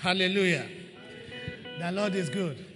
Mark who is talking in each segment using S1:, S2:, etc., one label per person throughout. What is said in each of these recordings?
S1: Hallelujah. The Lord is good.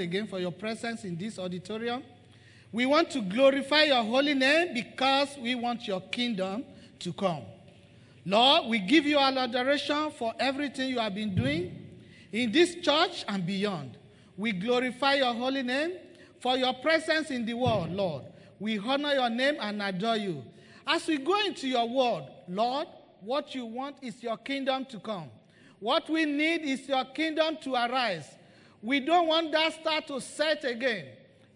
S1: Again for your presence in this auditorium. We want to glorify your holy name because we want your kingdom to come. Lord, we give you all adoration for everything you have been doing in this church and beyond. We glorify your holy name for your presence in the world, Lord. We honor your name and adore you. As we go into your word, Lord, what you want is your kingdom to come. What we need is your kingdom to arise. We don't want that star to set again.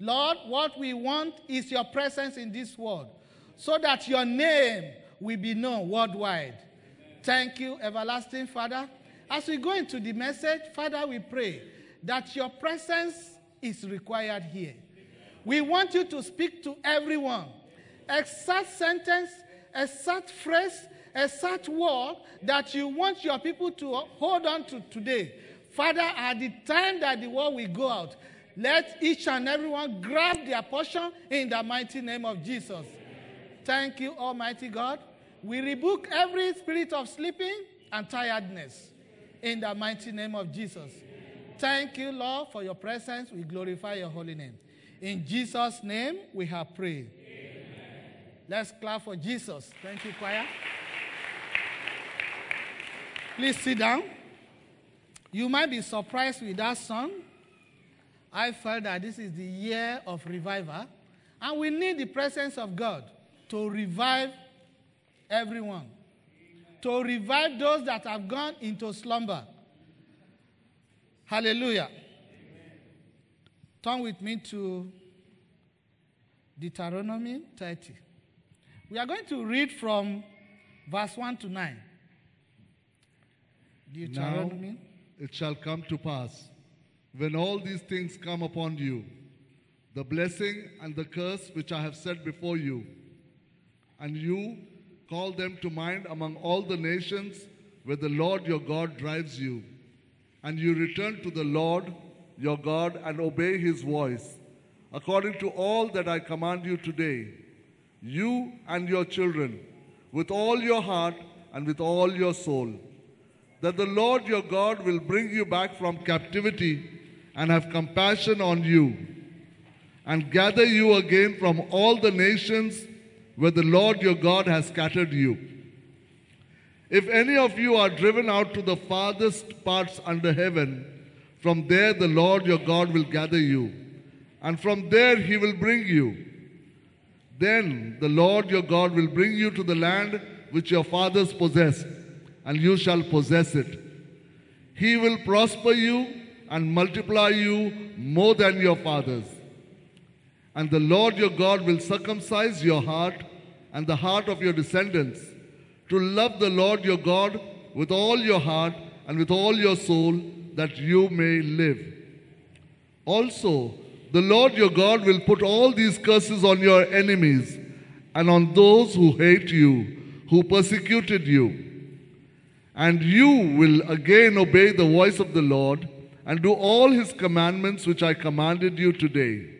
S1: Lord, what we want is your presence in this world so that your name will be known worldwide. Thank you, everlasting Father. As we go into the message, Father, we pray that your presence is required here. We want you to speak to everyone. Exact sentence, exact phrase, exact word that you want your people to hold on to today. Father, at the time that the word will go out, let each and everyone grab their portion in the mighty name of Jesus. Thank you, Almighty God. We rebuke every spirit of sleeping and tiredness in the mighty name of Jesus. Thank you, Lord, for your presence. We glorify your holy name. In Jesus' name, we have prayed. Amen. Let's clap for Jesus. Thank you, choir. Please sit down. You might be surprised with that song. I felt that this is the year of revival, and we need the presence of God to revive everyone, to revive those that have gone into slumber. Hallelujah. Turn with me to Deuteronomy 30. We are going to read from verse 1 to 9.
S2: Now
S1: Deuteronomy.
S2: It shall come to pass, when all these things come upon you, the blessing and the curse which I have set before you, and you call them to mind among all the nations where the Lord your God drives you, and you return to the Lord your God and obey his voice, according to all that I command you today, you and your children, with all your heart and with all your soul that the Lord your God will bring you back from captivity and have compassion on you, and gather you again from all the nations where the Lord your God has scattered you. If any of you are driven out to the farthest parts under heaven, from there the Lord your God will gather you, and from there he will bring you. Then the Lord your God will bring you to the land which your fathers possessed, and you shall possess it. He will prosper you and multiply you more than your fathers. And the Lord your God will circumcise your heart and the heart of your descendants to love the Lord your God with all your heart and with all your soul, that you may live. Also, the Lord your God will put all these curses on your enemies and on those who hate you, who persecuted you. And you will again obey the voice of the Lord and do all his commandments which I commanded you today.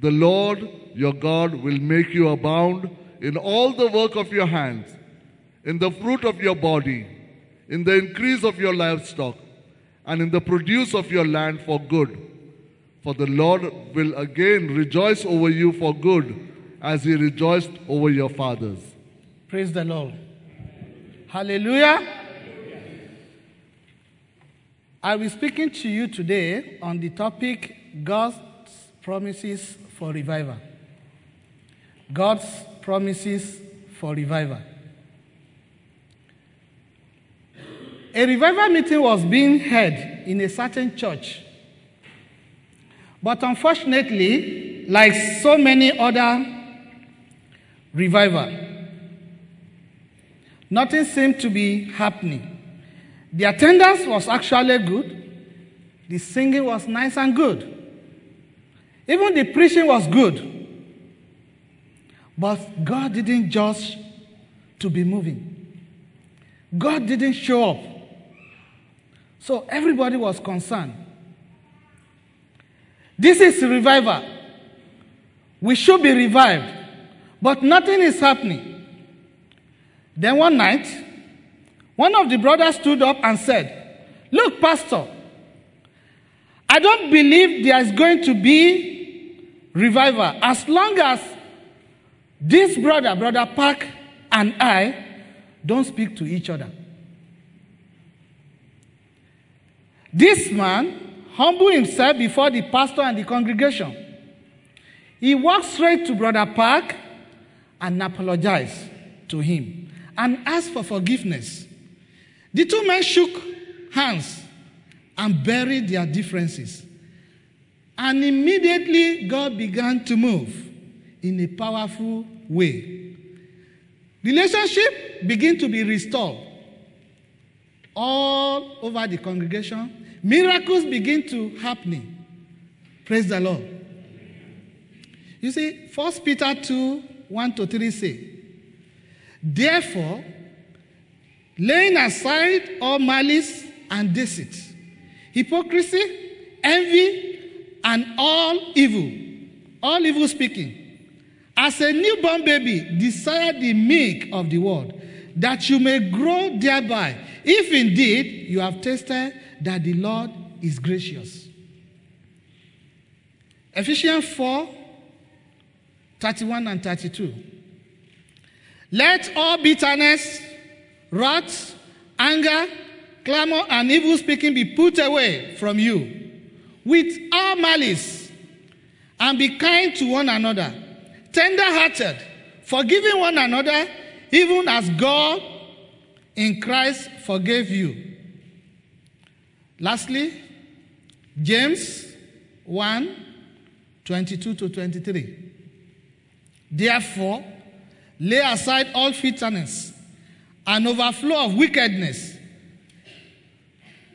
S2: The Lord your God will make you abound in all the work of your hands, in the fruit of your body, in the increase of your livestock, and in the produce of your land for good. For the Lord will again rejoice over you for good, as he rejoiced over your fathers.
S1: Praise the Lord. Hallelujah. I will be speaking to you today on the topic God's promises for revival. God's promises for revival. A revival meeting was being held in a certain church. But unfortunately, like so many other revival, nothing seemed to be happening. The attendance was actually good. The singing was nice and good. Even the preaching was good. But God didn't just to be moving. God didn't show up. So everybody was concerned. This is revival. We should be revived. But nothing is happening. Then one night, one of the brothers stood up and said, Look, Pastor, I don't believe there is going to be revival as long as this brother, Brother Park, and I don't speak to each other. This man humbled himself before the pastor and the congregation. He walked straight to Brother Park and apologized to him and asked for forgiveness. The two men shook hands and buried their differences. And immediately God began to move in a powerful way. Relationship began to be restored all over the congregation. Miracles begin to happening. Praise the Lord. You see, First Peter 2, 1 to 3 say, Therefore, laying aside all malice and deceit, hypocrisy, envy, and all evil, all evil speaking. As a newborn baby, desire the milk of the word, that you may grow thereby, if indeed you have tasted that the Lord is gracious. Ephesians 4 31 and 32. Let all bitterness, wrath, anger, clamor, and evil speaking be put away from you with all malice, and be kind to one another, tender hearted, forgiving one another, even as God in Christ forgave you. Lastly, James 1 22 to 23. Therefore, lay aside all bitterness and overflow of wickedness,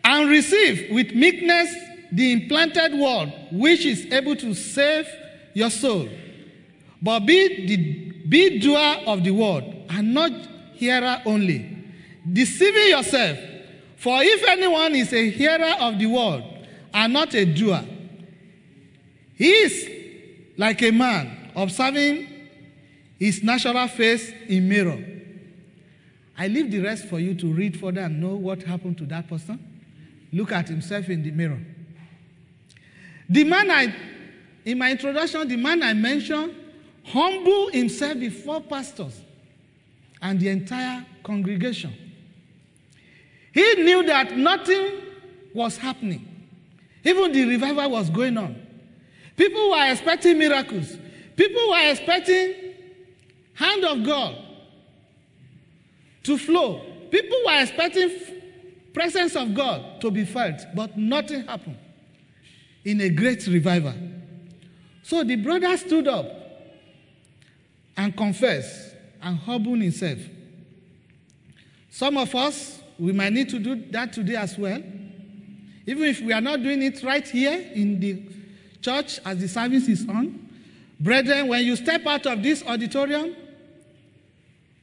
S1: and receive with meekness the implanted word which is able to save your soul. But be the be doer of the word and not hearer only, deceiving yourself. For if anyone is a hearer of the word and not a doer, he is like a man observing his natural face in mirror. I leave the rest for you to read further and know what happened to that person. Look at himself in the mirror. The man I, in my introduction, the man I mentioned humbled himself before pastors and the entire congregation. He knew that nothing was happening. Even the revival was going on. People were expecting miracles. People were expecting hand of God to flow. People were expecting presence of God to be felt, but nothing happened in a great revival. So the brother stood up and confessed and humbled himself. Some of us, we might need to do that today as well. Even if we are not doing it right here in the church as the service is on. Brethren, when you step out of this auditorium,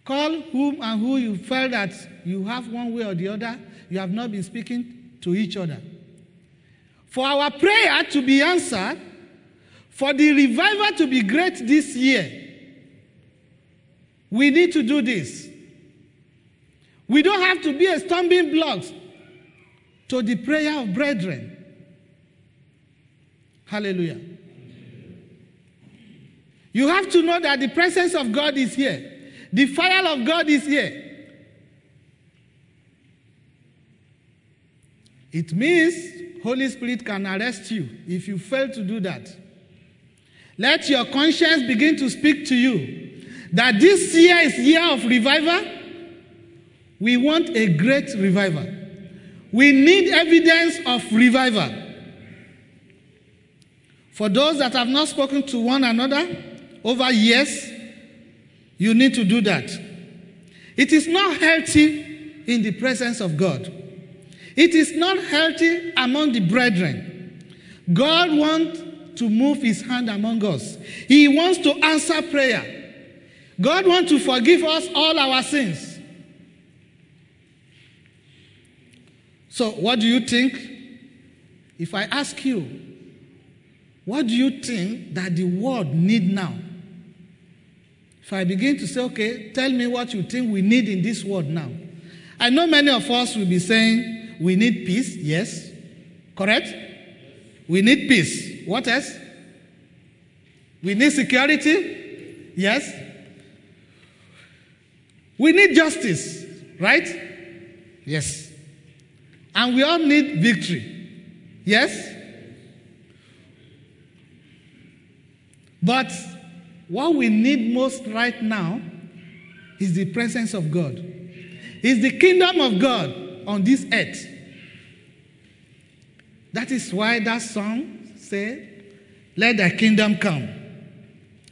S1: call whom and who you felt that you have one way or the other, you have not been speaking to each other. For our prayer to be answered, for the revival to be great this year, we need to do this. We don't have to be a stumbling block to the prayer of brethren. Hallelujah. You have to know that the presence of God is here. The fire of God is here. It means Holy Spirit can arrest you if you fail to do that. Let your conscience begin to speak to you that this year is year of revival. We want a great revival. We need evidence of revival. For those that have not spoken to one another over years, you need to do that. It is not healthy in the presence of God. It is not healthy among the brethren. God wants to move his hand among us. He wants to answer prayer. God wants to forgive us all our sins. So, what do you think? If I ask you, what do you think that the world need now? If I begin to say, okay, tell me what you think we need in this world now. I know many of us will be saying we need peace, yes. Correct? We need peace. What else? We need security, yes. We need justice, right? Yes. And we all need victory, yes. But what we need most right now is the presence of God. Is the kingdom of God on this earth. That is why that song said, Let thy kingdom come,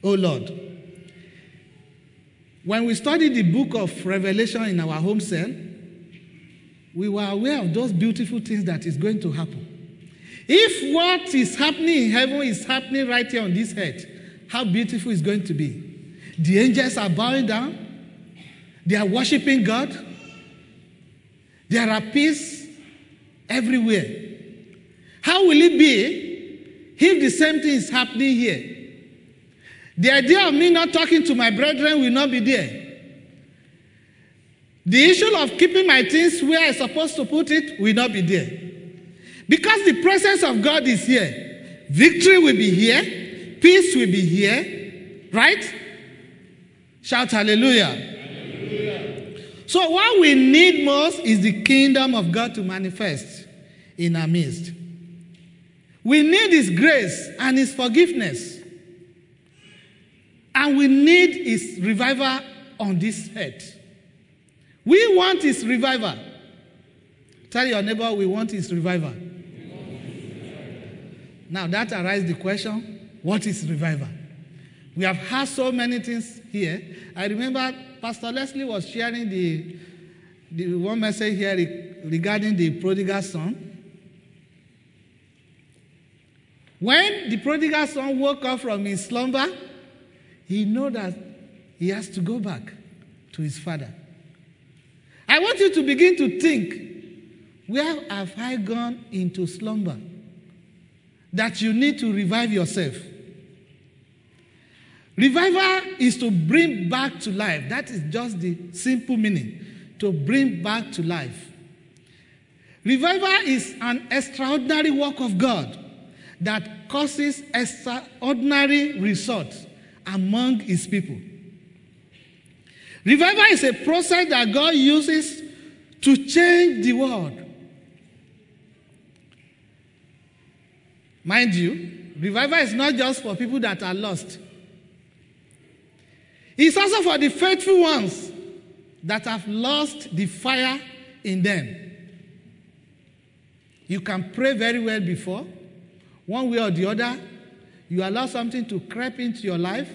S1: O Lord. When we studied the book of Revelation in our home cell, we were aware of those beautiful things that is going to happen. If what is happening in heaven is happening right here on this earth, how beautiful it's going to be. The angels are bowing down, they are worshiping God, there are peace everywhere. How will it be if the same thing is happening here? The idea of me not talking to my brethren will not be there. The issue of keeping my things where I'm supposed to put it will not be there. Because the presence of God is here. Victory will be here. Peace will be here. Right? Shout hallelujah. hallelujah. So, what we need most is the kingdom of God to manifest in our midst. We need His grace and His forgiveness. And we need His revival on this earth. We want His revival. Tell your neighbor we want his revival. Now that arises the question what is revival? We have had so many things here. I remember Pastor Leslie was sharing the, the one message here regarding the prodigal son. When the prodigal son woke up from his slumber, he knew that he has to go back to his father. I want you to begin to think where have I gone into slumber? That you need to revive yourself. Revival is to bring back to life. That is just the simple meaning to bring back to life. Revival is an extraordinary work of God that causes extraordinary results among his people. Revival is a process that God uses to change the world. Mind you, revival is not just for people that are lost. It's also for the faithful ones that have lost the fire in them. You can pray very well before, one way or the other, you allow something to creep into your life,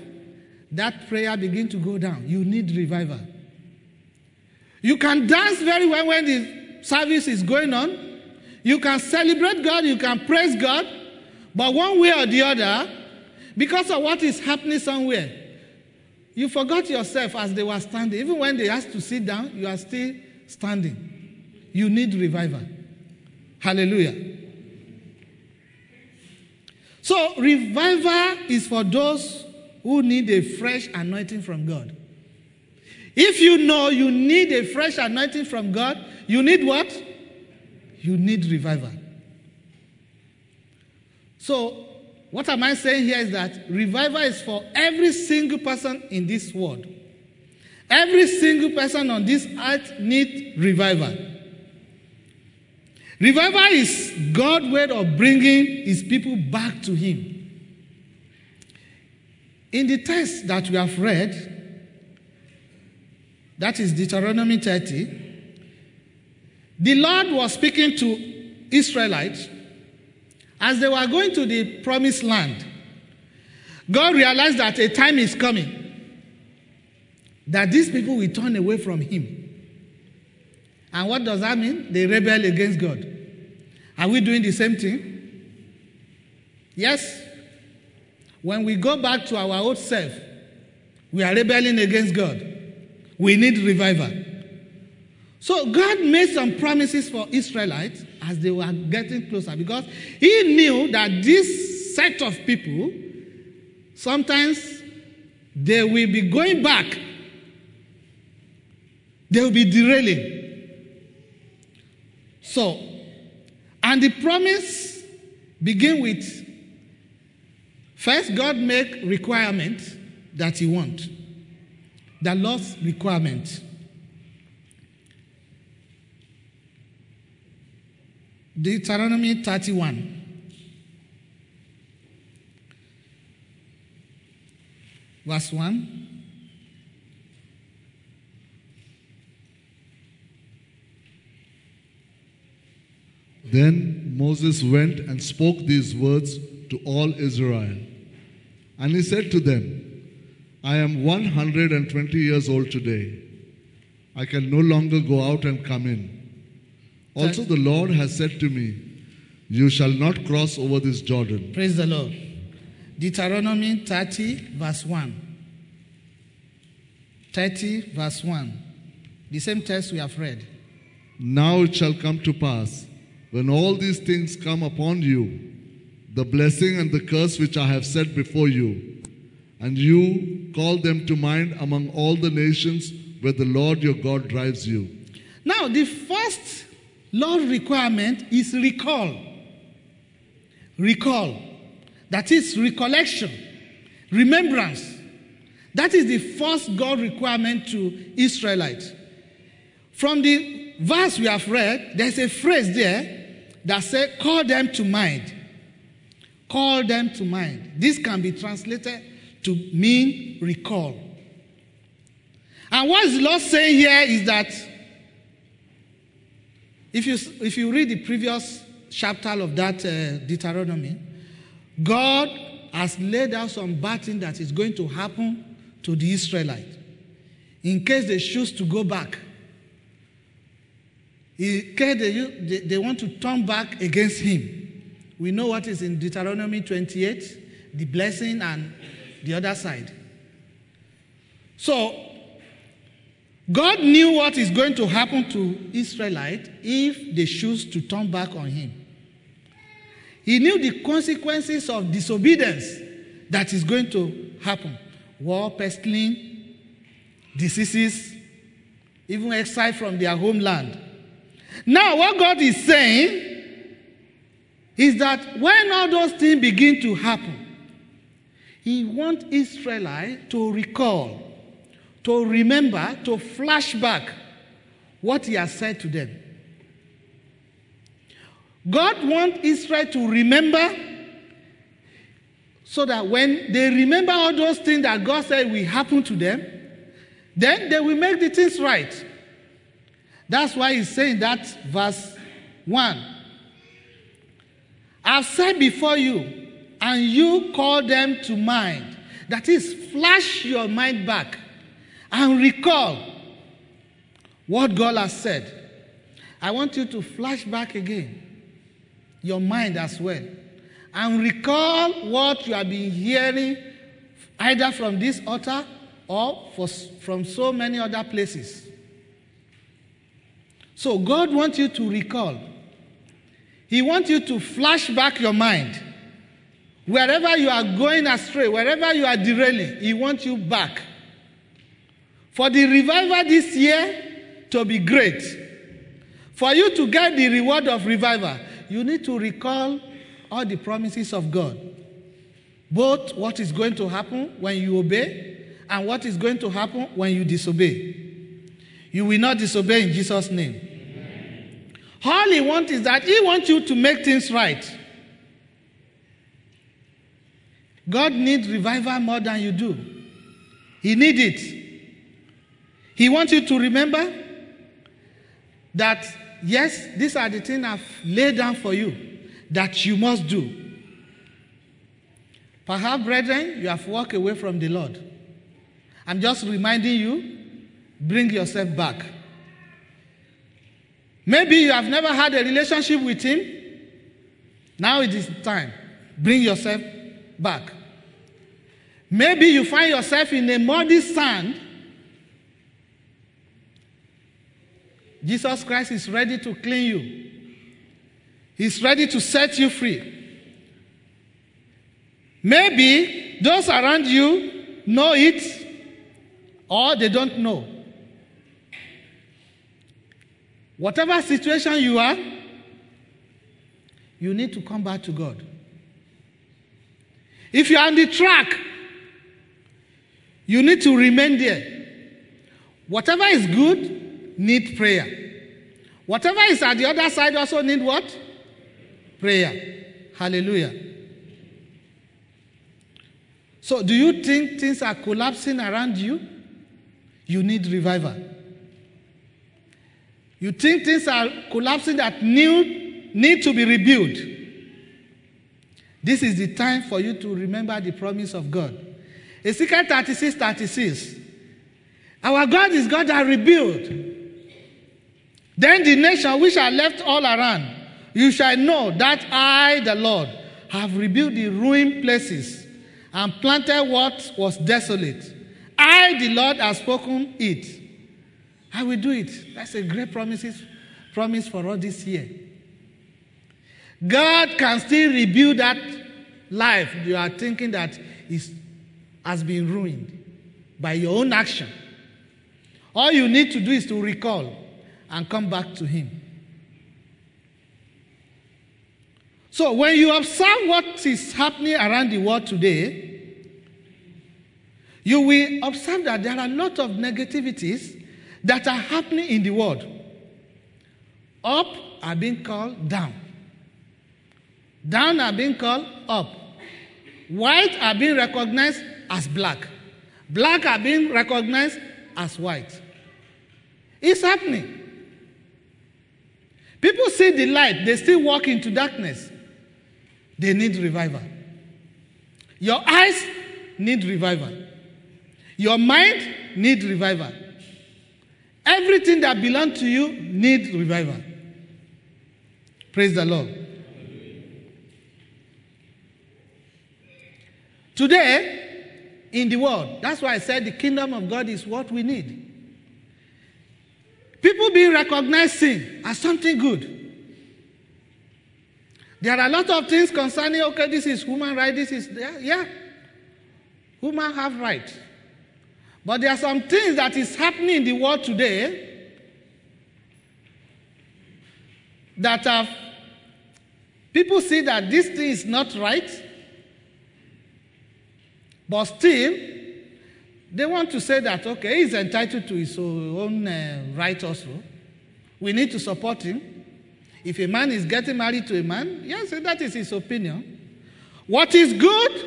S1: that prayer begin to go down. You need revival. You can dance very well when the service is going on. You can celebrate God, you can praise God, but one way or the other, because of what is happening somewhere, you forgot yourself as they were standing. Even when they asked to sit down, you are still standing. You need revival. Hallelujah. So, revival is for those who need a fresh anointing from God. If you know you need a fresh anointing from God, you need what? You need revival. So, what am I saying here is that revival is for every single person in this world. Every single person on this earth needs revival. Revival is God's way of bringing his people back to him. In the text that we have read, that is Deuteronomy 30, the Lord was speaking to Israelites as they were going to the promised land. God realized that a time is coming that these people will turn away from Him. And what does that mean? They rebel against God. Are we doing the same thing? Yes. When we go back to our old self, we are rebelling against God. We need revival. So God made some promises for Israelites as they were getting closer because He knew that this set of people sometimes they will be going back, they will be derailing. So, and the promise begin with First, God make requirement that He want. The Lord's requirement. Deuteronomy 31. Verse 1.
S2: Then Moses went and spoke these words to all Israel. And he said to them, I am 120 years old today. I can no longer go out and come in. Also, the Lord has said to me, You shall not cross over this Jordan.
S1: Praise the Lord. Deuteronomy 30, verse 1. 30, verse 1. The same text we have read.
S2: Now it shall come to pass, when all these things come upon you, the blessing and the curse which I have set before you, and you call them to mind among all the nations where the Lord your God drives you.
S1: Now, the first Lord requirement is recall. Recall. That is recollection, remembrance. That is the first God requirement to Israelites. From the verse we have read, there's a phrase there that says, call them to mind. Call them to mind. This can be translated to mean recall. And what the Lord saying here is that If you, if you read the previous chapter of that uh, Deuteronomy, God has laid out some bad thing that is going to happen to the Israelites in case they choose to go back. In case they, they, they want to turn back against him. We know what is in Deuteronomy 28, the blessing and the other side. So, God knew what is going to happen to Israelites if they choose to turn back on him. He knew the consequences of disobedience that is going to happen war, pestilence, diseases, even exile from their homeland. Now, what God is saying is that when all those things begin to happen, He wants Israelites to recall, to remember, to flash back what He has said to them. God wants Israel to remember so that when they remember all those things that God said will happen to them, then they will make the things right. That's why he's saying that verse 1. I've said before you, and you call them to mind. That is, flash your mind back and recall what God has said. I want you to flash back again, your mind as well, and recall what you have been hearing either from this altar or for, from so many other places. So, God wants you to recall. He wants you to flash back your mind. Wherever you are going astray, wherever you are derailing, He wants you back. For the revival this year to be great, for you to get the reward of revival, you need to recall all the promises of God. Both what is going to happen when you obey and what is going to happen when you disobey. You will not disobey in Jesus' name. All he wants is that he wants you to make things right. God needs revival more than you do. He needs it. He wants you to remember that, yes, these are the things I've laid down for you that you must do. Perhaps, brethren, you have walked away from the Lord. I'm just reminding you bring yourself back. Maybe you have never had a relationship with Him. Now it is time. Bring yourself back. Maybe you find yourself in a muddy sand. Jesus Christ is ready to clean you. He's ready to set you free. Maybe those around you know it or they don't know. Whatever situation you are, you need to come back to God. If you are on the track, you need to remain there. Whatever is good, need prayer. Whatever is at the other side also need what? Prayer. Hallelujah. So, do you think things are collapsing around you? You need revival. You think things are collapsing that need, need to be rebuilt. This is the time for you to remember the promise of God. Ezekiel 36 36. Our God is God that rebuilt. Then the nation which are left all around, you shall know that I, the Lord, have rebuilt the ruined places and planted what was desolate. I, the Lord, have spoken it. I will do it. That's a great promises, promise for all this year. God can still rebuild that life you are thinking that is, has been ruined by your own action. All you need to do is to recall and come back to Him. So, when you observe what is happening around the world today, you will observe that there are a lot of negativities that are happening in the world. Up are being called down. Down are being called up. White are being recognized as black. Black are being recognized as white. It's happening. People see the light, they still walk into darkness. They need revival. Your eyes need revival. Your mind need revival. Everything that belongs to you need revival. Praise the Lord. Today, in the world, that's why I said the kingdom of God is what we need. People being recognized sin as something good. There are a lot of things concerning, okay, this is human right, this is, yeah, yeah. Human have right. But there are some things that is happening in the world today that have, people see that this thing is not right, but still, they want to say that, okay, he's entitled to his own uh, right also. We need to support him. If a man is getting married to a man, yes, that is his opinion. What is good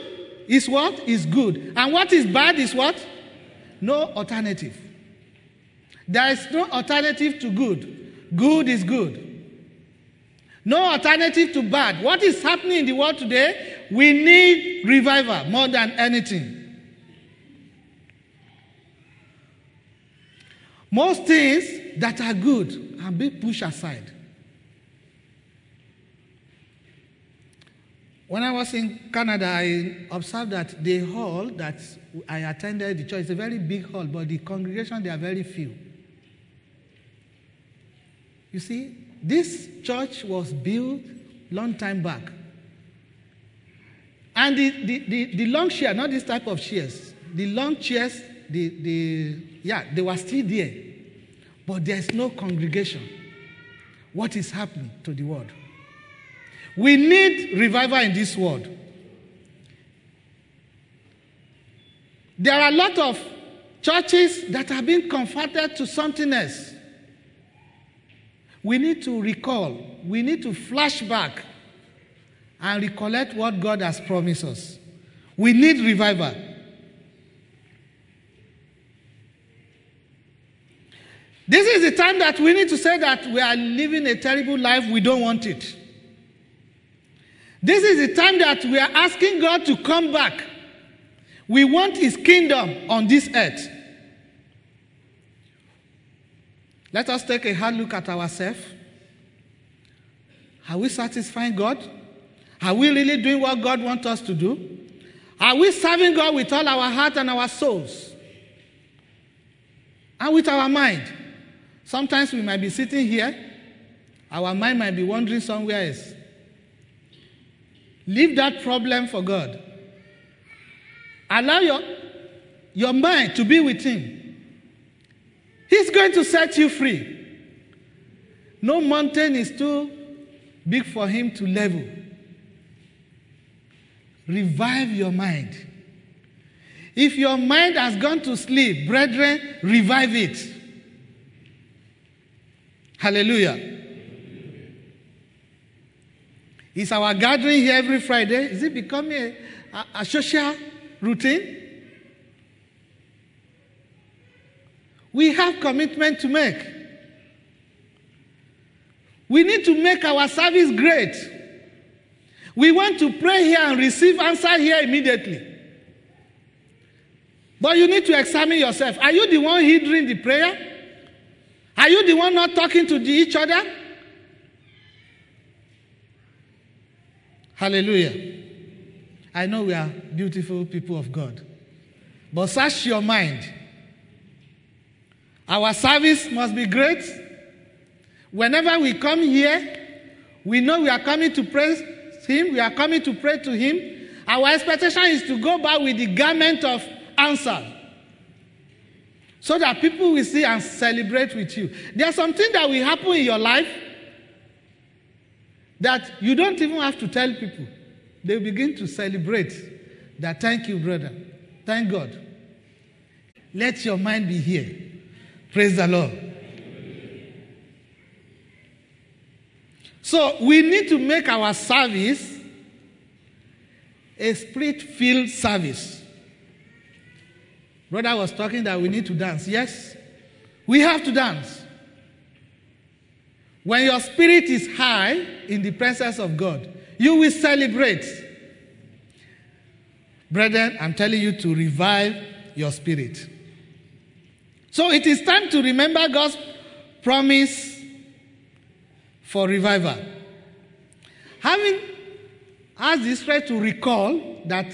S1: is what is good. And what is bad is what? No alternative. There is no alternative to good. Good is good. No alternative to bad. What is happening in the world today? We need revival more than anything. Most things that are good are being pushed aside. When I was in Canada, I observed that the hall that I attended, the church, is a very big hall, but the congregation, they are very few. You see, this church was built long time back. And the, the, the, the long chair, not this type of chairs, the long chairs, the, the, yeah, they were still there. But there's no congregation. What is happening to the world? We need revival in this world. There are a lot of churches that have been converted to something else. We need to recall, we need to flash back and recollect what God has promised us. We need revival. This is the time that we need to say that we are living a terrible life, we don't want it. This is the time that we are asking God to come back. We want His kingdom on this earth. Let us take a hard look at ourselves. Are we satisfying God? Are we really doing what God wants us to do? Are we serving God with all our heart and our souls? And with our mind? Sometimes we might be sitting here, our mind might be wandering somewhere else. Leave that problem for God. Allow your, your mind to be with Him. He's going to set you free. No mountain is too big for Him to level. Revive your mind. If your mind has gone to sleep, brethren, revive it. Hallelujah. Is our gathering here every Friday? Is it becoming a, a, a social routine? We have commitment to make. We need to make our service great. We want to pray here and receive answer here immediately. But you need to examine yourself. Are you the one hindering the prayer? Are you the one not talking to each other? Hallelujah. I know we are beautiful people of God. But search your mind. Our service must be great. Whenever we come here, we know we are coming to praise Him, we are coming to pray to Him. Our expectation is to go back with the garment of answer so that people will see and celebrate with you. There's something that will happen in your life that you don't even have to tell people. They begin to celebrate that thank you, brother. Thank God. Let your mind be here. Praise the Lord. So we need to make our service a spirit filled service. Brother was talking that we need to dance. Yes, we have to dance. When your spirit is high in the presence of God, you will celebrate. Brethren, I'm telling you to revive your spirit. So it is time to remember God's promise for revival. Having asked Israel to recall that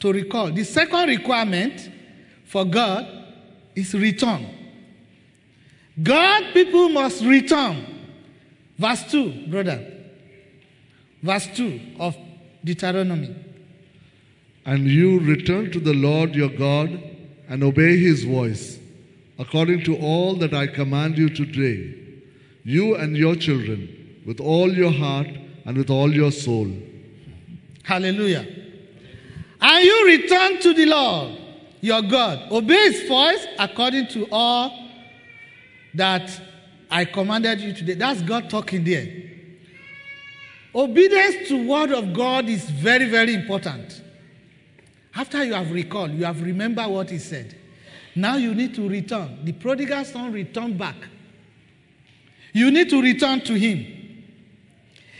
S1: to recall, the second requirement for God is return. God people must return. Verse 2, brother. Verse 2 of Deuteronomy.
S2: And you return to the Lord your God and obey his voice, according to all that I command you today, you and your children, with all your heart and with all your soul.
S1: Hallelujah. And you return to the Lord your God. Obey his voice according to all that I commanded you today. That's God talking there. Obedience to word of God is very, very important. After you have recalled, you have remembered what he said. Now you need to return. The prodigal son returned back. You need to return to him.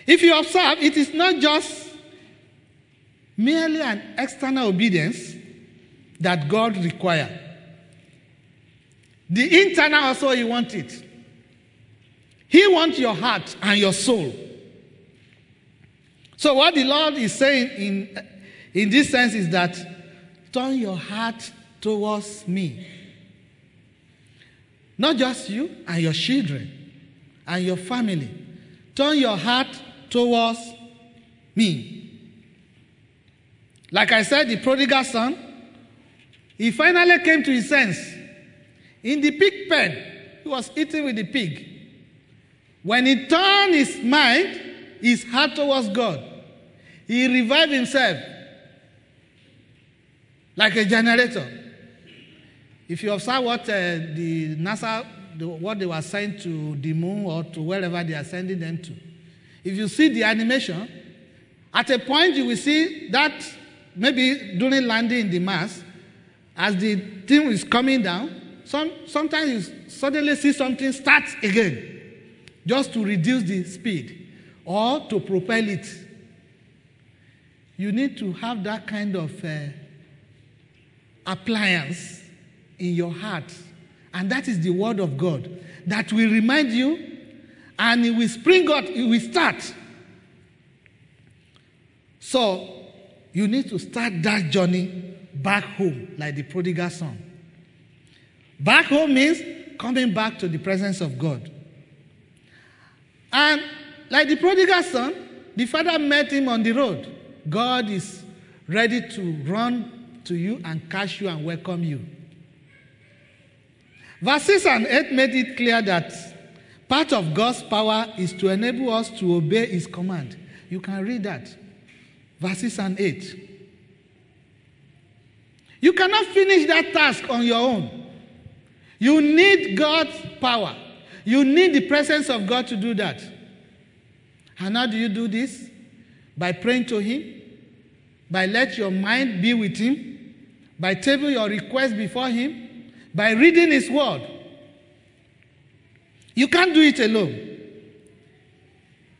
S1: If you observe, it is not just merely an external obedience that God requires. The internal also, He wants it. He wants your heart and your soul. So, what the Lord is saying in, in this sense is that turn your heart towards me. Not just you and your children and your family. Turn your heart towards me. Like I said, the prodigal son, he finally came to his sense. In the pig pen, he was eating with the pig. When he turned his mind, his heart towards God, he revived himself like a generator. If you observe what uh, the NASA, the, what they were saying to the moon or to wherever they are sending them to, if you see the animation, at a point you will see that maybe during landing in the Mars, as the thing is coming down, some, sometimes you suddenly see something start again just to reduce the speed or to propel it. You need to have that kind of uh, appliance in your heart. And that is the word of God that will remind you and it will spring up, it will start. So you need to start that journey back home like the prodigal son. Back home means coming back to the presence of God. And like the prodigal son, the father met him on the road. God is ready to run to you and catch you and welcome you. Verses 6 and 8 made it clear that part of God's power is to enable us to obey his command. You can read that. Verses and 8. You cannot finish that task on your own. You need God's power. You need the presence of God to do that. And how do you do this? By praying to Him, by let your mind be with Him, by table your request before Him, by reading His Word. You can't do it alone.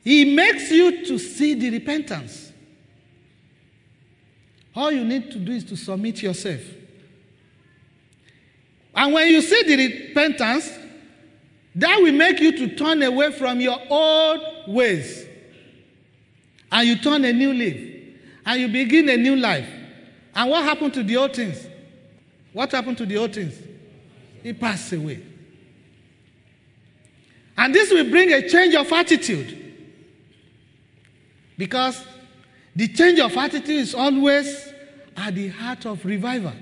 S1: He makes you to see the repentance. All you need to do is to submit yourself. And when you see the repentance, that will make you to turn away from your old ways. And you turn a new leaf. And you begin a new life. And what happened to the old things? What happened to the old things? It passed away. And this will bring a change of attitude. Because the change of attitude is always at the heart of revival.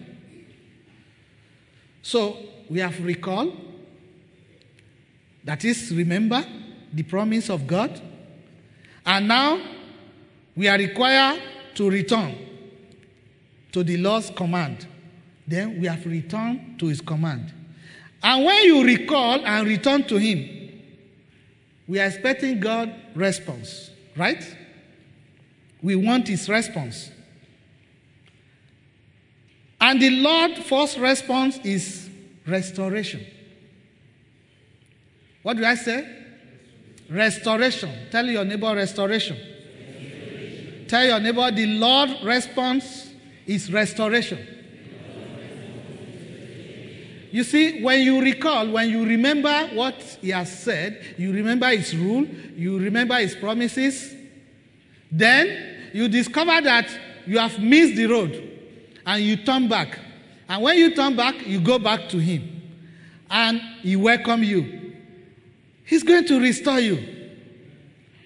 S1: So we have recall, that is, remember the promise of God. And now we are required to return to the Lord's command. Then we have returned to his command. And when you recall and return to him, we are expecting God response, right? We want his response. And the Lord's first response is restoration. What do I say? Restoration. Tell your neighbor restoration. Tell your neighbor the Lord response is restoration. You see, when you recall, when you remember what he has said, you remember his rule, you remember his promises, then you discover that you have missed the road and you turn back. And when you turn back, you go back to him and he welcome you. He's going to restore you.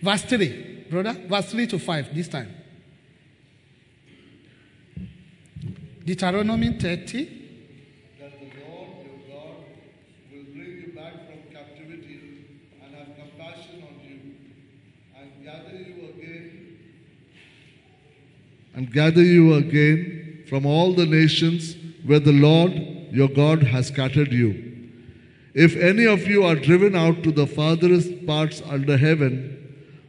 S1: Verse 3, brother, verse 3 to 5 this time. Deuteronomy 30.
S2: that the Lord your God will bring you back from captivity and have compassion on you And gather you again. and gather you again from all the nations where the Lord your God has scattered you. If any of you are driven out to the farthest parts under heaven,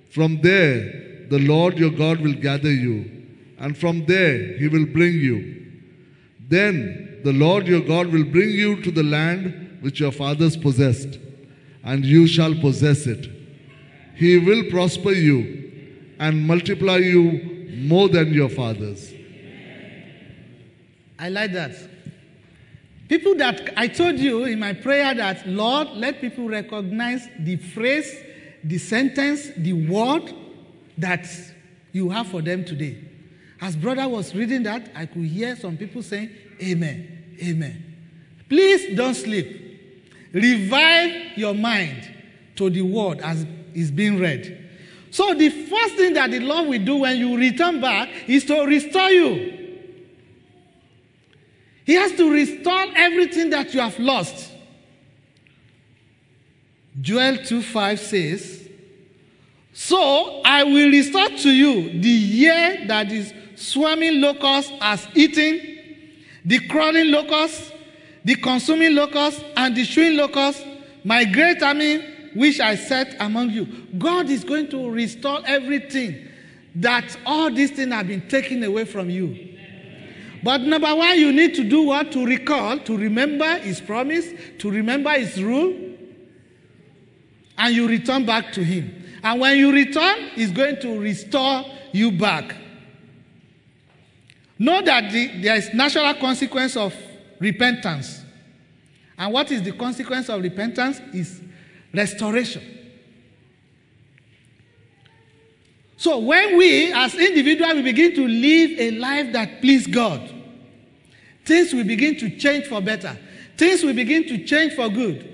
S2: from there the Lord your God will gather you, and from there he will bring you. Then the Lord your God will bring you to the land which your fathers possessed, and you shall possess it. He will prosper you and multiply you more than your fathers.
S1: I like that. People that I told you in my prayer that, Lord, let people recognize the phrase, the sentence, the word that you have for them today. As brother was reading that, I could hear some people saying, Amen, Amen. Please don't sleep. Revive your mind to the word as is being read. So, the first thing that the Lord will do when you return back is to restore you. He has to restore everything that you have lost. Joel 2:5 says, So I will restore to you the year that is swarming locust has eaten, the crawling locust, the consuming locust, and the chewing locust, my great army which I set among you. God is going to restore everything that all these things have been taken away from you. But number one, you need to do what? To recall, to remember his promise, to remember his rule, and you return back to him. And when you return, he's going to restore you back. Know that the, there is natural consequence of repentance. And what is the consequence of repentance? Is restoration. So when we as individuals we begin to live a life that please God, things will begin to change for better. Things will begin to change for good.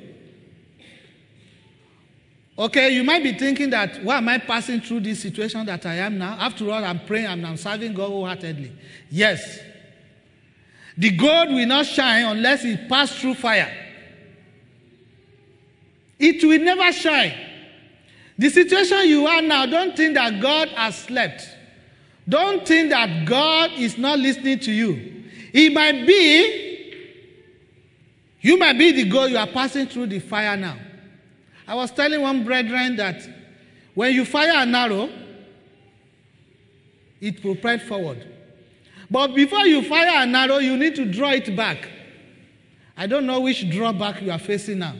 S1: Okay, you might be thinking that why am I passing through this situation that I am now? After all, I'm praying and I'm serving God wholeheartedly. Yes. The gold will not shine unless it pass through fire. It will never shine. The situation you are now, don't think that God has slept. Don't think that God is not listening to you. It might be, you might be the goal you are passing through the fire now. I was telling one brethren that when you fire an arrow, it propels forward. But before you fire an arrow, you need to draw it back. I don't know which drawback you are facing now.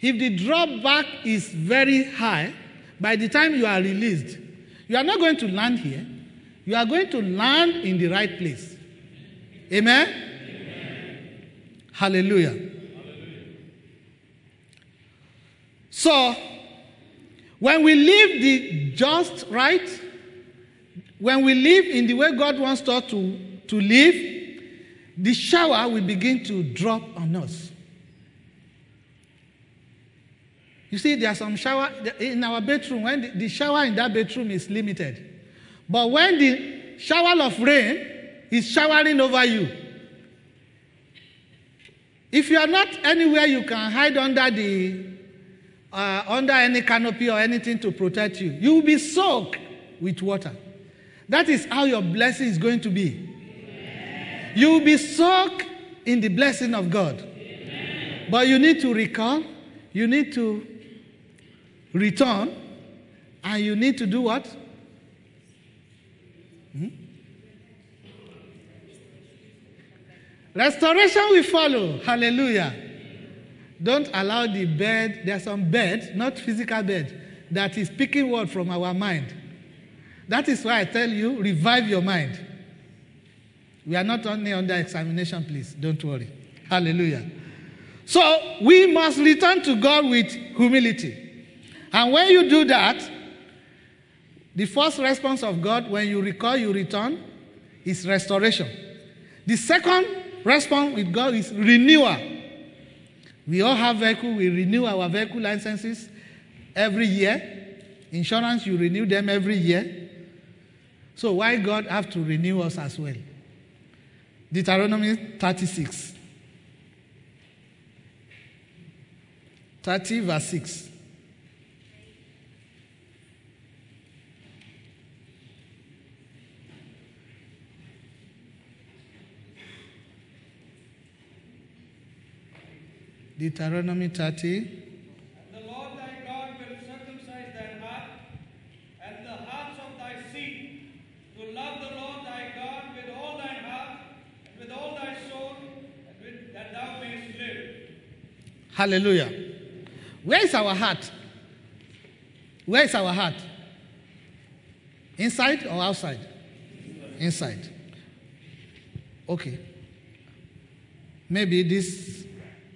S1: If the drawback is very high, by the time you are released, you are not going to land here. You are going to land in the right place. Amen? Amen. Hallelujah. So, when we live the just right, when we live in the way God wants us to, to live, the shower will begin to drop on us. You see, there are some shower in our bedroom, when the, the shower in that bedroom is limited. But when the shower of rain is showering over you, if you are not anywhere you can hide under the uh, under any canopy or anything to protect you, you will be soaked with water. That is how your blessing is going to be. Amen. You will be soaked in the blessing of God. Amen. But you need to recall, you need to return, and you need to do what? Hmm? Restoration will follow. Hallelujah. Don't allow the bed, there's some bed, not physical bed, that is speaking word from our mind. That is why I tell you, revive your mind. We are not only under examination, please. Don't worry. Hallelujah. So we must return to God with humility. And when you do that, the first response of God when you recall, you return, is restoration. The second response with God is renewal. We all have vehicle, we renew our vehicle licenses every year. Insurance, you renew them every year. So why God have to renew us as well? Deuteronomy 36. 30 verse 6. Deuteronomy 30.
S3: The Lord thy God will circumcise thy heart and the hearts of thy seed to love the Lord thy God with all thine heart and with all thy soul, and with, that thou mayest live.
S1: Hallelujah. Where is our heart? Where is our heart? Inside or outside? Inside. Okay. Maybe this,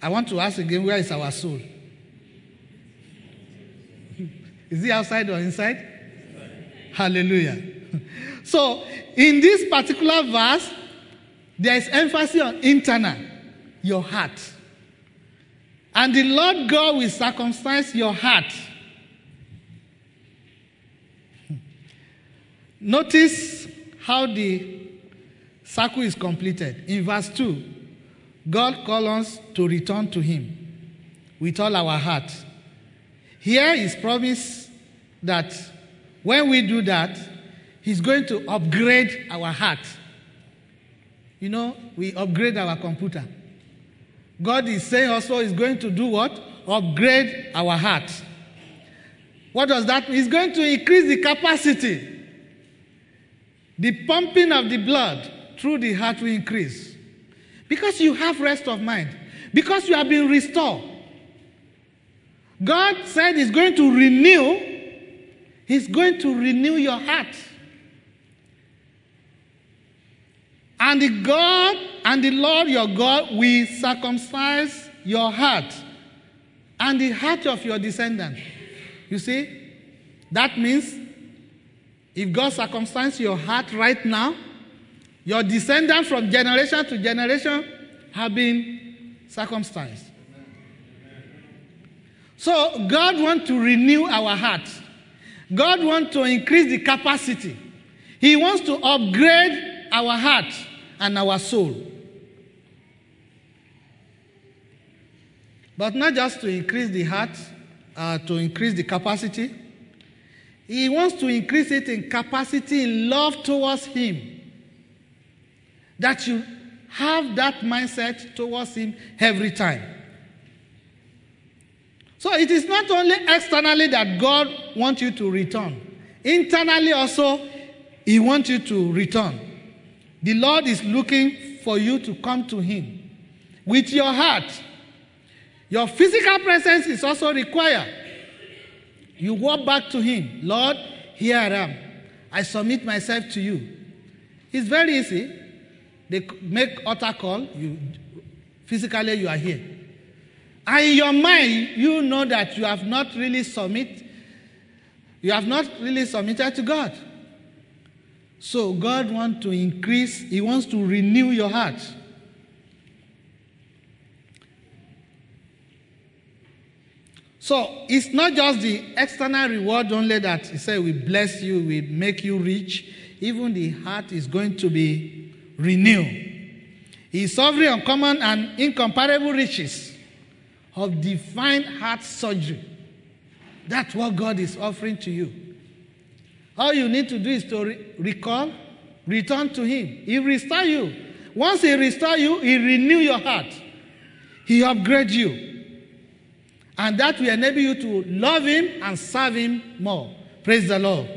S1: I want to ask again where is our soul? Is it outside or inside? Hallelujah. So, in this particular verse, there is emphasis on internal, your heart. And the Lord God will circumcise your heart. Notice how the circle is completed. In verse 2, God calls us to return to Him with all our heart. Here is promise that when we do that, He's going to upgrade our heart. You know, we upgrade our computer. God is saying also He's going to do what? Upgrade our heart. What does that mean? He's going to increase the capacity. The pumping of the blood through the heart will increase. Because you have rest of mind. Because you have been restored. God said He's going to renew, He's going to renew your heart. And the God and the Lord your God will circumcise your heart and the heart of your descendant. You see, that means if God circumcises your heart right now, your descendants from generation to generation have been circumcised. So God wants to renew our heart. God wants to increase the capacity. He wants to upgrade our heart and our soul. But not just to increase the heart, uh, to increase the capacity. He wants to increase it in capacity in love towards Him. That you have that mindset towards Him every time. So it is not only externally that God wants you to return, internally also, He wants you to return. The Lord is looking for you to come to Him with your heart. Your physical presence is also required. You walk back to Him. Lord, here I am. I submit myself to you. It's very easy. They make utter call. You physically you are here. And in your mind, you know that you have not really submit. You have not really submitted to God. So God wants to increase, He wants to renew your heart. So it's not just the external reward only that He said we bless you, we make you rich. Even the heart is going to be renewed. He is sovereign, uncommon, and incomparable riches of divine heart surgery. That's what God is offering to you. All you need to do is to re- recall, return to Him. He restore you. Once He restore you, He renew your heart. He upgrade you. And that will enable you to love Him and serve Him more. Praise the Lord.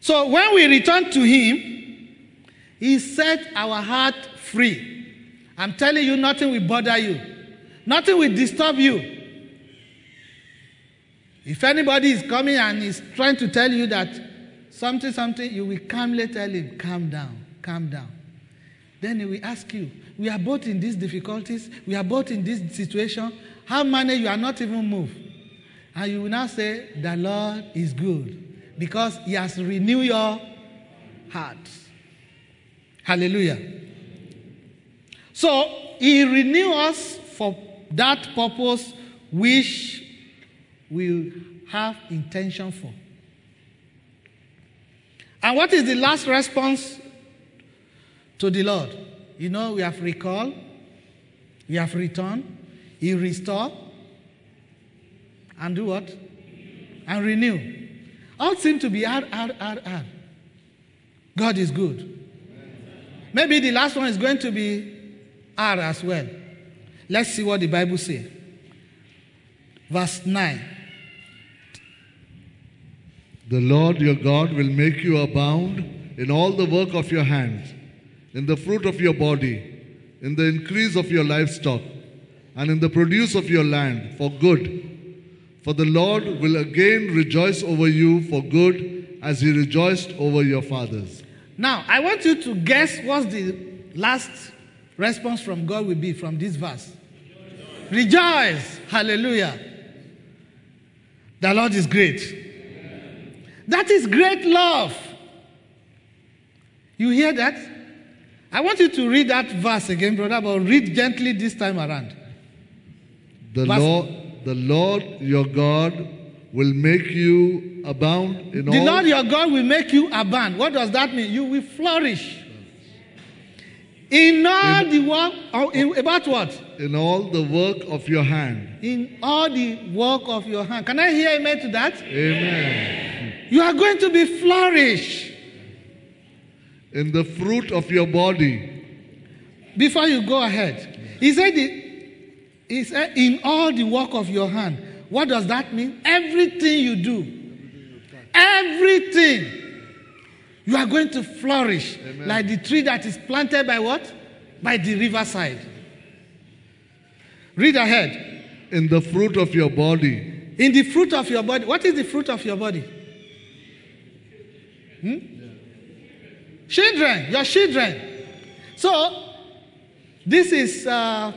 S1: So when we return to Him, He set our heart free. I'm telling you, nothing will bother you. Nothing will disturb you. If anybody is coming and is trying to tell you that something, something, you will calmly tell him, calm down, calm down. Then he will ask you, we are both in these difficulties, we are both in this situation. How many you are not even moved? And you will now say, the Lord is good because he has renewed your heart. Hallelujah. So he renew us for that purpose which we have intention for. And what is the last response to the Lord? You know, we have recalled, we have returned, He restore, and do what? And renew. All seem to be R, R, R. God is good. Maybe the last one is going to be R as well. Let's see what the Bible says. Verse 9.
S2: The Lord your God will make you abound in all the work of your hands, in the fruit of your body, in the increase of your livestock, and in the produce of your land for good. For the Lord will again rejoice over you for good as he rejoiced over your fathers.
S1: Now, I want you to guess what the last response from God will be from this verse. Rejoice. Hallelujah. The Lord is great. That is great love. You hear that? I want you to read that verse again, brother, but read gently this time around.
S2: The
S1: Verse-
S2: Lord, the Lord your God will make you abound in
S1: The
S2: all The
S1: Lord your God will make you abound. What does that mean? You will flourish. In all the work, oh, in, about what?
S2: in all the work of your hand.
S1: In all the work of your hand. Can I hear amen to that?
S2: Amen.
S1: You are going to be flourish.
S2: In the fruit of your body,
S1: Before you go ahead, he said, the, he said, in all the work of your hand. What does that mean? Everything you do, everything, you are going to flourish like the tree that is planted by what? By the riverside. Read ahead.
S2: in the fruit of your body,
S1: In the fruit of your body. What is the fruit of your body? Hmm? Children, your children. So, this is, uh,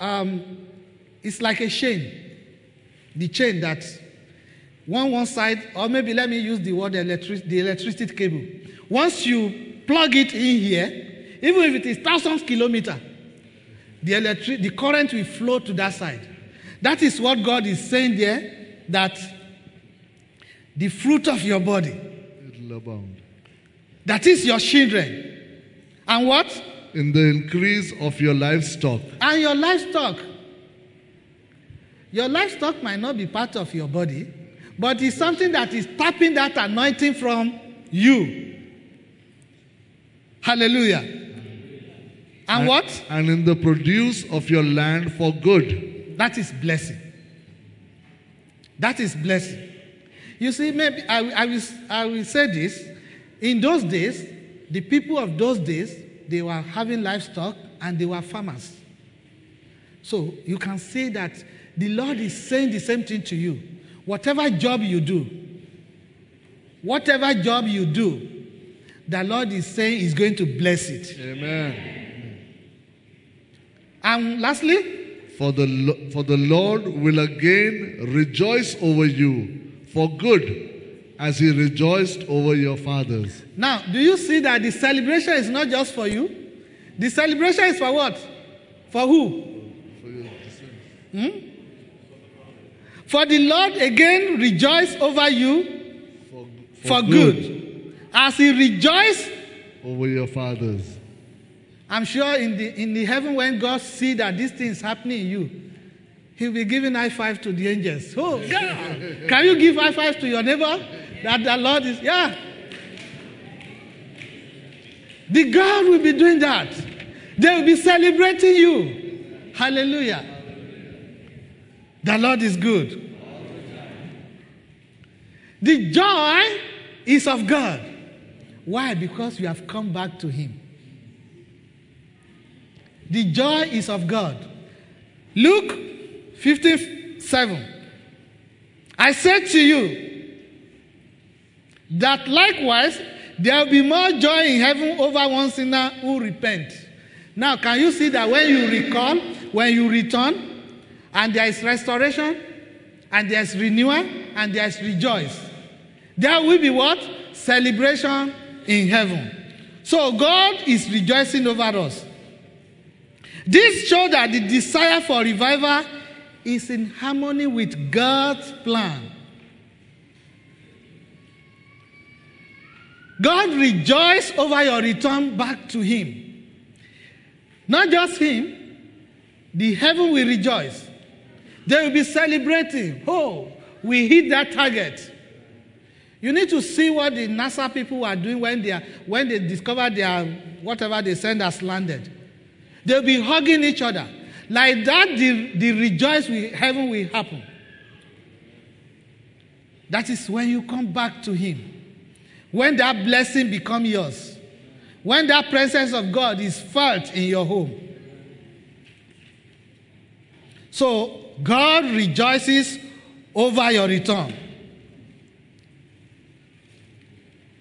S1: um, it's like a chain. The chain that one one side, or maybe let me use the word electric, the electricity cable. Once you plug it in here, even if it is thousands kilometer, the electric, the current will flow to that side. That is what God is saying there. That the fruit of your body,
S2: it will abound.
S1: that is your children, and what?
S2: In the increase of your livestock,
S1: And your livestock. Your livestock might not be part of your body, but it's something that is tapping that anointing from you. Hallelujah. And what?
S2: and in the produce of your land for good.
S1: That is blessing. That is blessing. You see, maybe I, I, will, I will say this. In those days, the people of those days, they were having livestock and they were farmers. So you can say that the Lord is saying the same thing to you. Whatever job you do, whatever job you do, the Lord is saying He's going to bless it.
S2: Amen.
S1: And lastly,
S2: For the, for the Lord will again rejoice over you for good as he rejoiced over your fathers.
S1: Now, do you see that the celebration is not just for you? The celebration is for what? For who? Hmm? For the Lord again rejoice over you
S2: For,
S1: for good. As he rejoiced,
S2: over your fathers.
S1: I'm sure in the in the heaven when God see that this thing is happening in you, He'll be giving high five to the angels. Oh, God. Can you give high five to your neighbor? That the Lord is, yeah. The God will be doing that. They will be celebrating you. Hallelujah. The Lord is good. The joy is of God. Why? Because you have come back to Him. The joy is of God. Luke 15 7. I said to you that likewise there will be more joy in heaven over one sinner who repent. Now, can you see that when you recall, when you return, and there is restoration, and there is renewal, and there is rejoice, there will be what? Celebration in heaven. So God is rejoicing over us. This shows that the desire for revival is in harmony with God's plan. God rejoiced over your return back to Him. Not just Him, the heaven will rejoice. They will be celebrating. Oh, we hit that target. You need to see what the NASA people are doing when they, are, when they discover their whatever they send has landed. They'll be hugging each other. Like that, the, the rejoice will, heaven will happen. That is when you come back to Him. When that blessing become yours. When that presence of God is felt in your home. So God rejoices over your return.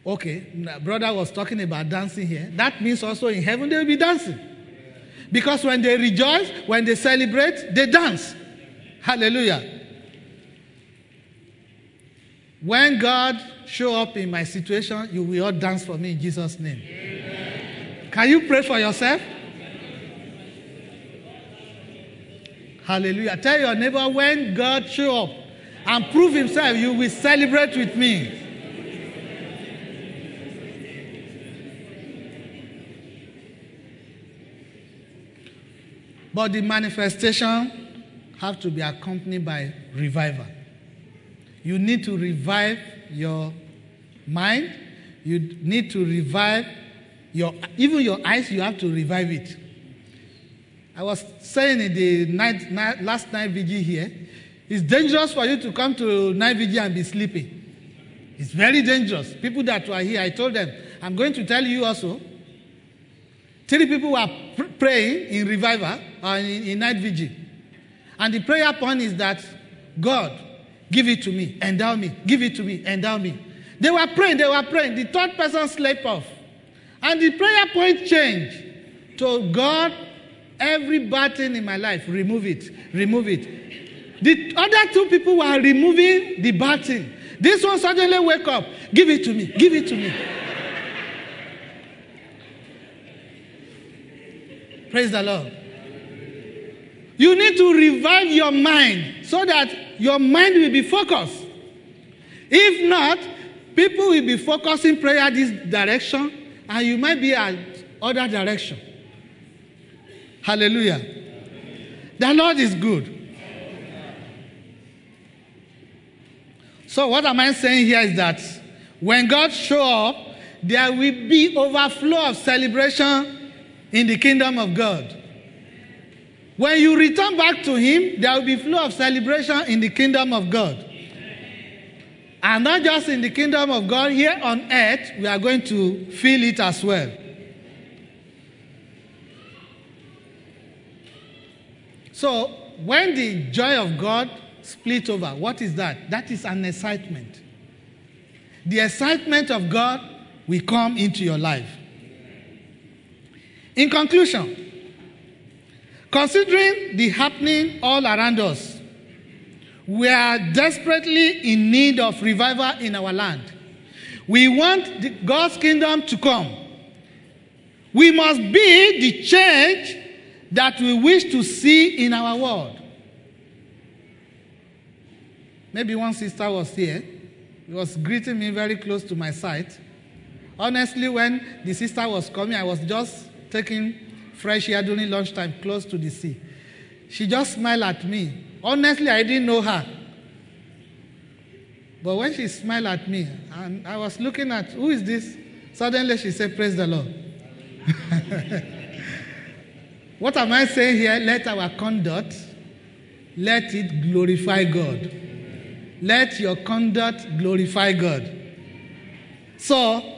S1: Okay, brother was talking about dancing here. That means also in heaven they will be dancing. Because when they rejoice, when they celebrate, they dance. Hallelujah. When God show up in my situation, you will all dance for me in Jesus' name. Amen. Can you pray for yourself? Hallelujah. Tell your neighbor when God show up and prove himself, you will celebrate with me. But the manifestation have to be accompanied by revival. You need to revive your mind. You need to revive your even your eyes. You have to revive it. I was saying in the night, night last night vigil here, it's dangerous for you to come to night vigil and be sleeping. It's very dangerous. People that were here, I told them, I'm going to tell you also. Three people were pr- praying in revival or in, in night vigil. And the prayer point is that God, give it to me, endow me, give it to me, endow me. They were praying, they were praying. The third person slept off. And the prayer point changed to God, every bad thing in my life, remove it, remove it. The other two people were removing the bad thing. This one suddenly wake up, give it to me, give it to me. Praise the Lord. You need to revive your mind so that your mind will be focused. If not, people will be focusing prayer this direction and you might be at other direction. Hallelujah. The Lord is good. So what am I saying here is that when God show up, there will be overflow of celebration in the kingdom of God. When you return back to Him, there will be flow of celebration in the kingdom of God. And not just in the kingdom of God, here on earth, we are going to feel it as well. So, when the joy of God split over, what is that? That is an excitement. The excitement of God will come into your life. In conclusion, considering the happening all around us, we are desperately in need of revival in our land. We want God's kingdom to come. We must be the change that we wish to see in our world. Maybe one sister was here. He was greeting me very close to my side. Honestly, when the sister was coming, I was just taking fresh air during lunchtime close to the sea. She just smiled at me. Honestly, I didn't know her. But when she smiled at me, and I was looking at who is this? Suddenly she said, Praise the Lord. what am I saying here? Let our conduct, let it glorify God. Let your conduct glorify God. So,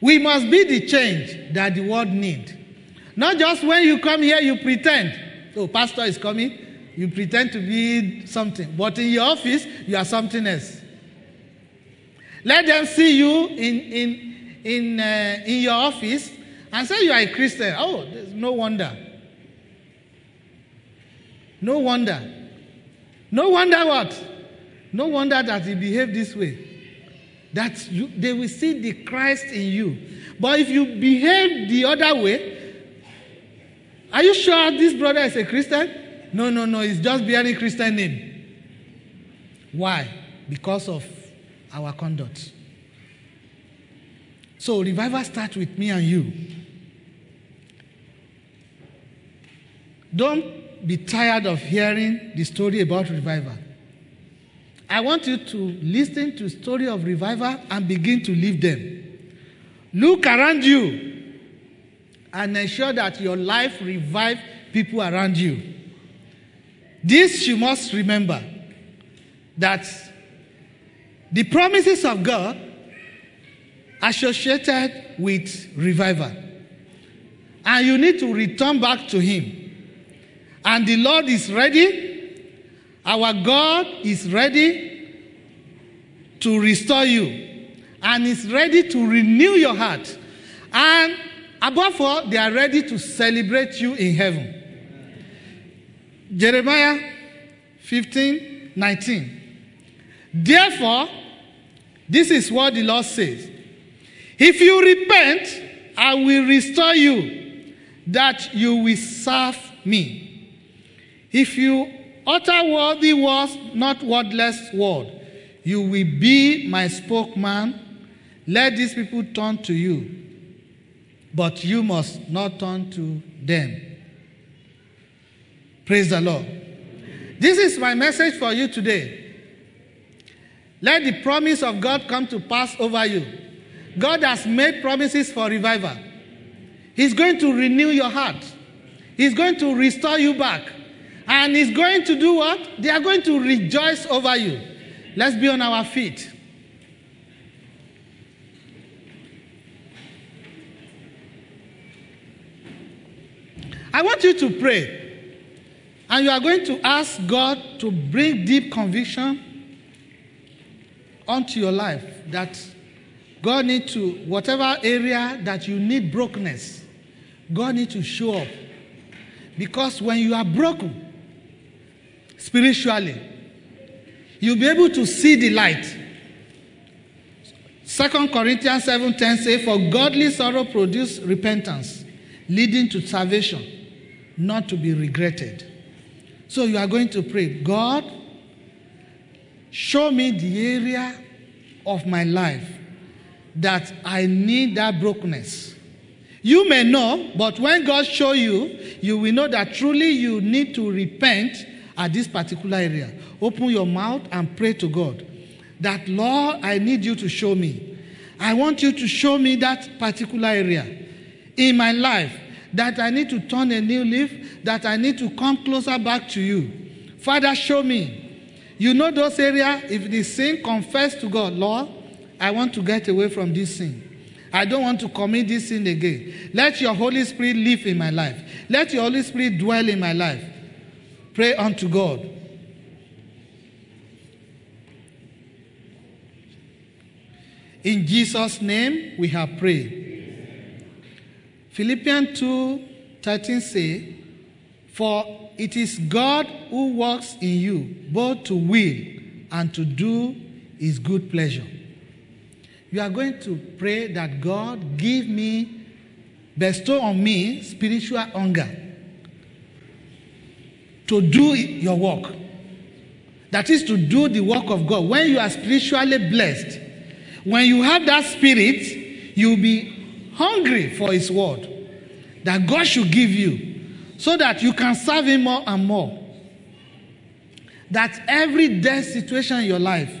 S1: we must be the change that the world need. Not just when you come here, you pretend. Oh, pastor is coming. You pretend to be something. But in your office, you are something else. Let them see you in, in, in, uh, in your office and say you are a Christian. Oh, there's no wonder. No wonder. No wonder what? No wonder that you behave this way. That you, they will see the Christ in you. But if you behave the other way, are you sure this brother is a Christian? No, no, no, he's just bearing a Christian name. Why? Because of our conduct. So revival starts with me and you. Don't be tired of hearing the story about revival. I want you to listen to story of revival and begin to live them. Look around you and ensure that your life revive people around you. This you must remember that the promises of God associated with revival. And you need to return back to Him. And the Lord is ready. Our God is ready to restore you. And is ready to renew your heart. And above all, they are ready to celebrate you in heaven. Jeremiah 15 19. Therefore, this is what the Lord says If you repent, I will restore you, that you will serve me. If you utter worthy words, not wordless word, you will be my spokesman. Let these people turn to you, but you must not turn to them. Praise the Lord. This is my message for you today. Let the promise of God come to pass over you. God has made promises for revival. He's going to renew your heart. He's going to restore you back. And He's going to do what? They are going to rejoice over you. Let's be on our feet. I want you to pray. And you are going to ask God to bring deep conviction onto your life that God need to, whatever area that you need brokenness, God need to show up. Because when you are broken spiritually, you'll be able to see the light. 2 Corinthians 7:10 says, For godly sorrow produces repentance, leading to salvation, not to be regretted. So you are going to pray, God, show me the area of my life that I need that brokenness. You may know, but when God show you, you will know that truly you need to repent at this particular area. Open your mouth and pray to God that, Lord, I need you to show me. I want you to show me that particular area in my life that I need to turn a new leaf, that I need to come closer back to you. Father, show me. You know those areas, if the sin, confess to God, Lord, I want to get away from this sin. I don't want to commit this sin again. Let your Holy Spirit live in my life. Let your Holy Spirit dwell in my life. Pray unto God. In Jesus' name we have prayed. Philippians 2 13 say, For it is God who works in you, both to will and to do his good pleasure. You are going to pray that God give me, bestow on me spiritual hunger to do your work. That is to do the work of God. When you are spiritually blessed, when you have that spirit, you'll be hungry for His word that God should give you so that you can serve Him more and more. That every death situation in your life,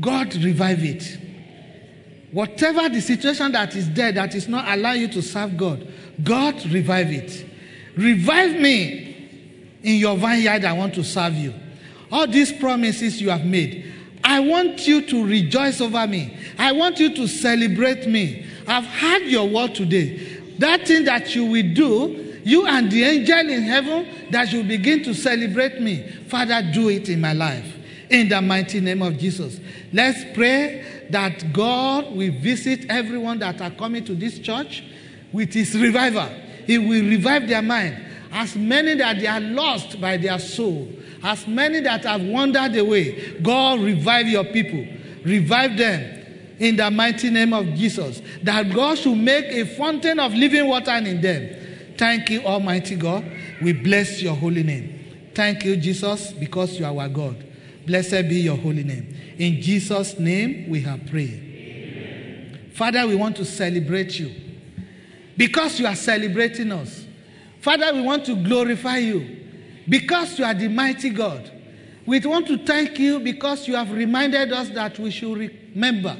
S1: God revive it. Whatever the situation that is there that is not allowing you to serve God, God revive it. Revive me in your vineyard, I want to serve you. All these promises you have made, I want you to rejoice over me. I want you to celebrate me. I've heard your word today. That thing that you will do You and the angel in heaven that you begin to celebrate me. Father, do it in my life. In the mighty name of Jesus. Let's pray that God will visit everyone that are coming to this church with his revival. He will revive their mind. As many that they are lost by their soul, as many that have wandered away, God revive your people. Revive them in the mighty name of Jesus. That God should make a fountain of living water in them. Thank you, Almighty God. We bless your holy name. Thank you, Jesus, because you are our God. Blessed be your holy name. In Jesus' name we have prayed. Father, we want to celebrate you because you are celebrating us. Father, we want to glorify you because you are the mighty God. We want to thank you because you have reminded us that we should remember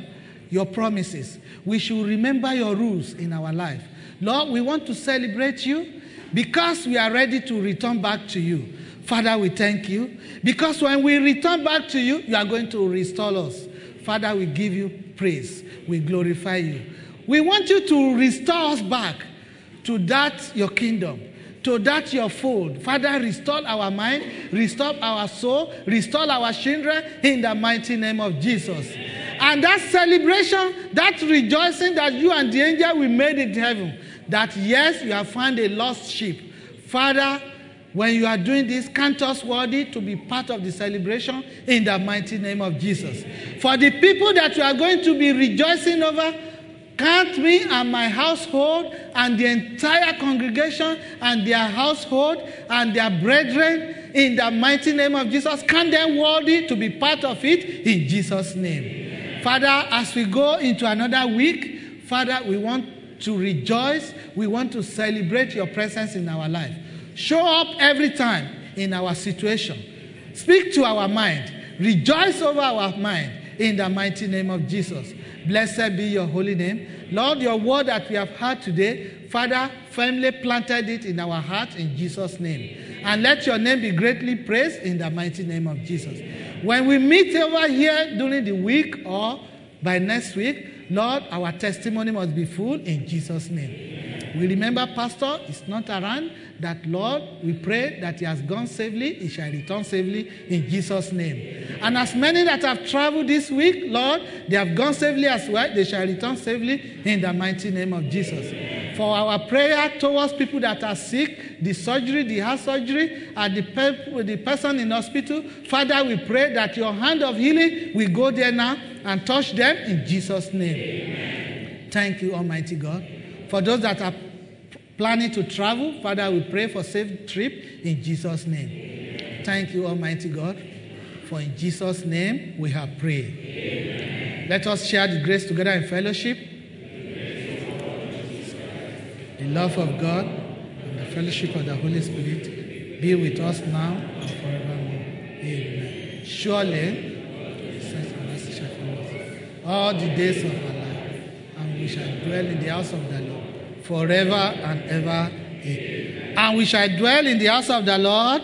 S1: your promises. We should remember your rules in our life. Lord, we want to celebrate you because we are ready to return back to you. Father, we thank you because when we return back to you, you are going to restore us. Father, we give you praise. We glorify you. We want you to restore us back to that your kingdom, to that your fold. Father, restore our mind, restore our soul, restore our children in the mighty name of Jesus. And that celebration, that rejoicing that you and the angel we made in heaven, that yes, you have found a lost sheep. Father, when you are doing this, count us worthy to be part of the celebration in the mighty name of Jesus. For the people that you are going to be rejoicing over, count me and my household and the entire congregation and their household and their brethren in the mighty name of Jesus. Count them worthy to be part of it in Jesus' name. Father, as we go into another week, Father, we want to rejoice. We want to celebrate your presence in our life. Show up every time in our situation. Speak to our mind. Rejoice over our mind in the mighty name of Jesus. Blessed be your holy name. Lord, your word that we have heard today, Father, firmly planted it in our heart in Jesus' name. And let your name be greatly praised in the mighty name of Jesus. When we meet over here during the week or by next week, Lord, our testimony must be full in Jesus' name. We remember Pastor is not around, that Lord, we pray that he has gone safely, he shall return safely in Jesus' name. And as many that have traveled this week, Lord, they have gone safely as well, they shall return safely in the mighty name of Jesus. For our prayer towards people that are sick, the surgery, the heart surgery, and the, pe- the person in hospital, Father, we pray that your hand of healing will go there now and touch them in Jesus' name. Amen. Thank you, Almighty God. For those that are planning to travel, Father, we pray for safe trip in Jesus' name. Thank you, Almighty God. For in Jesus' name we have prayed. Let us share the grace together in fellowship. The love of God and the fellowship of the Holy Spirit be with us now and forevermore. Amen. Surely, all the days of our life, and we shall dwell in the house of the Lord forever and ever. And we shall dwell in the house of the Lord.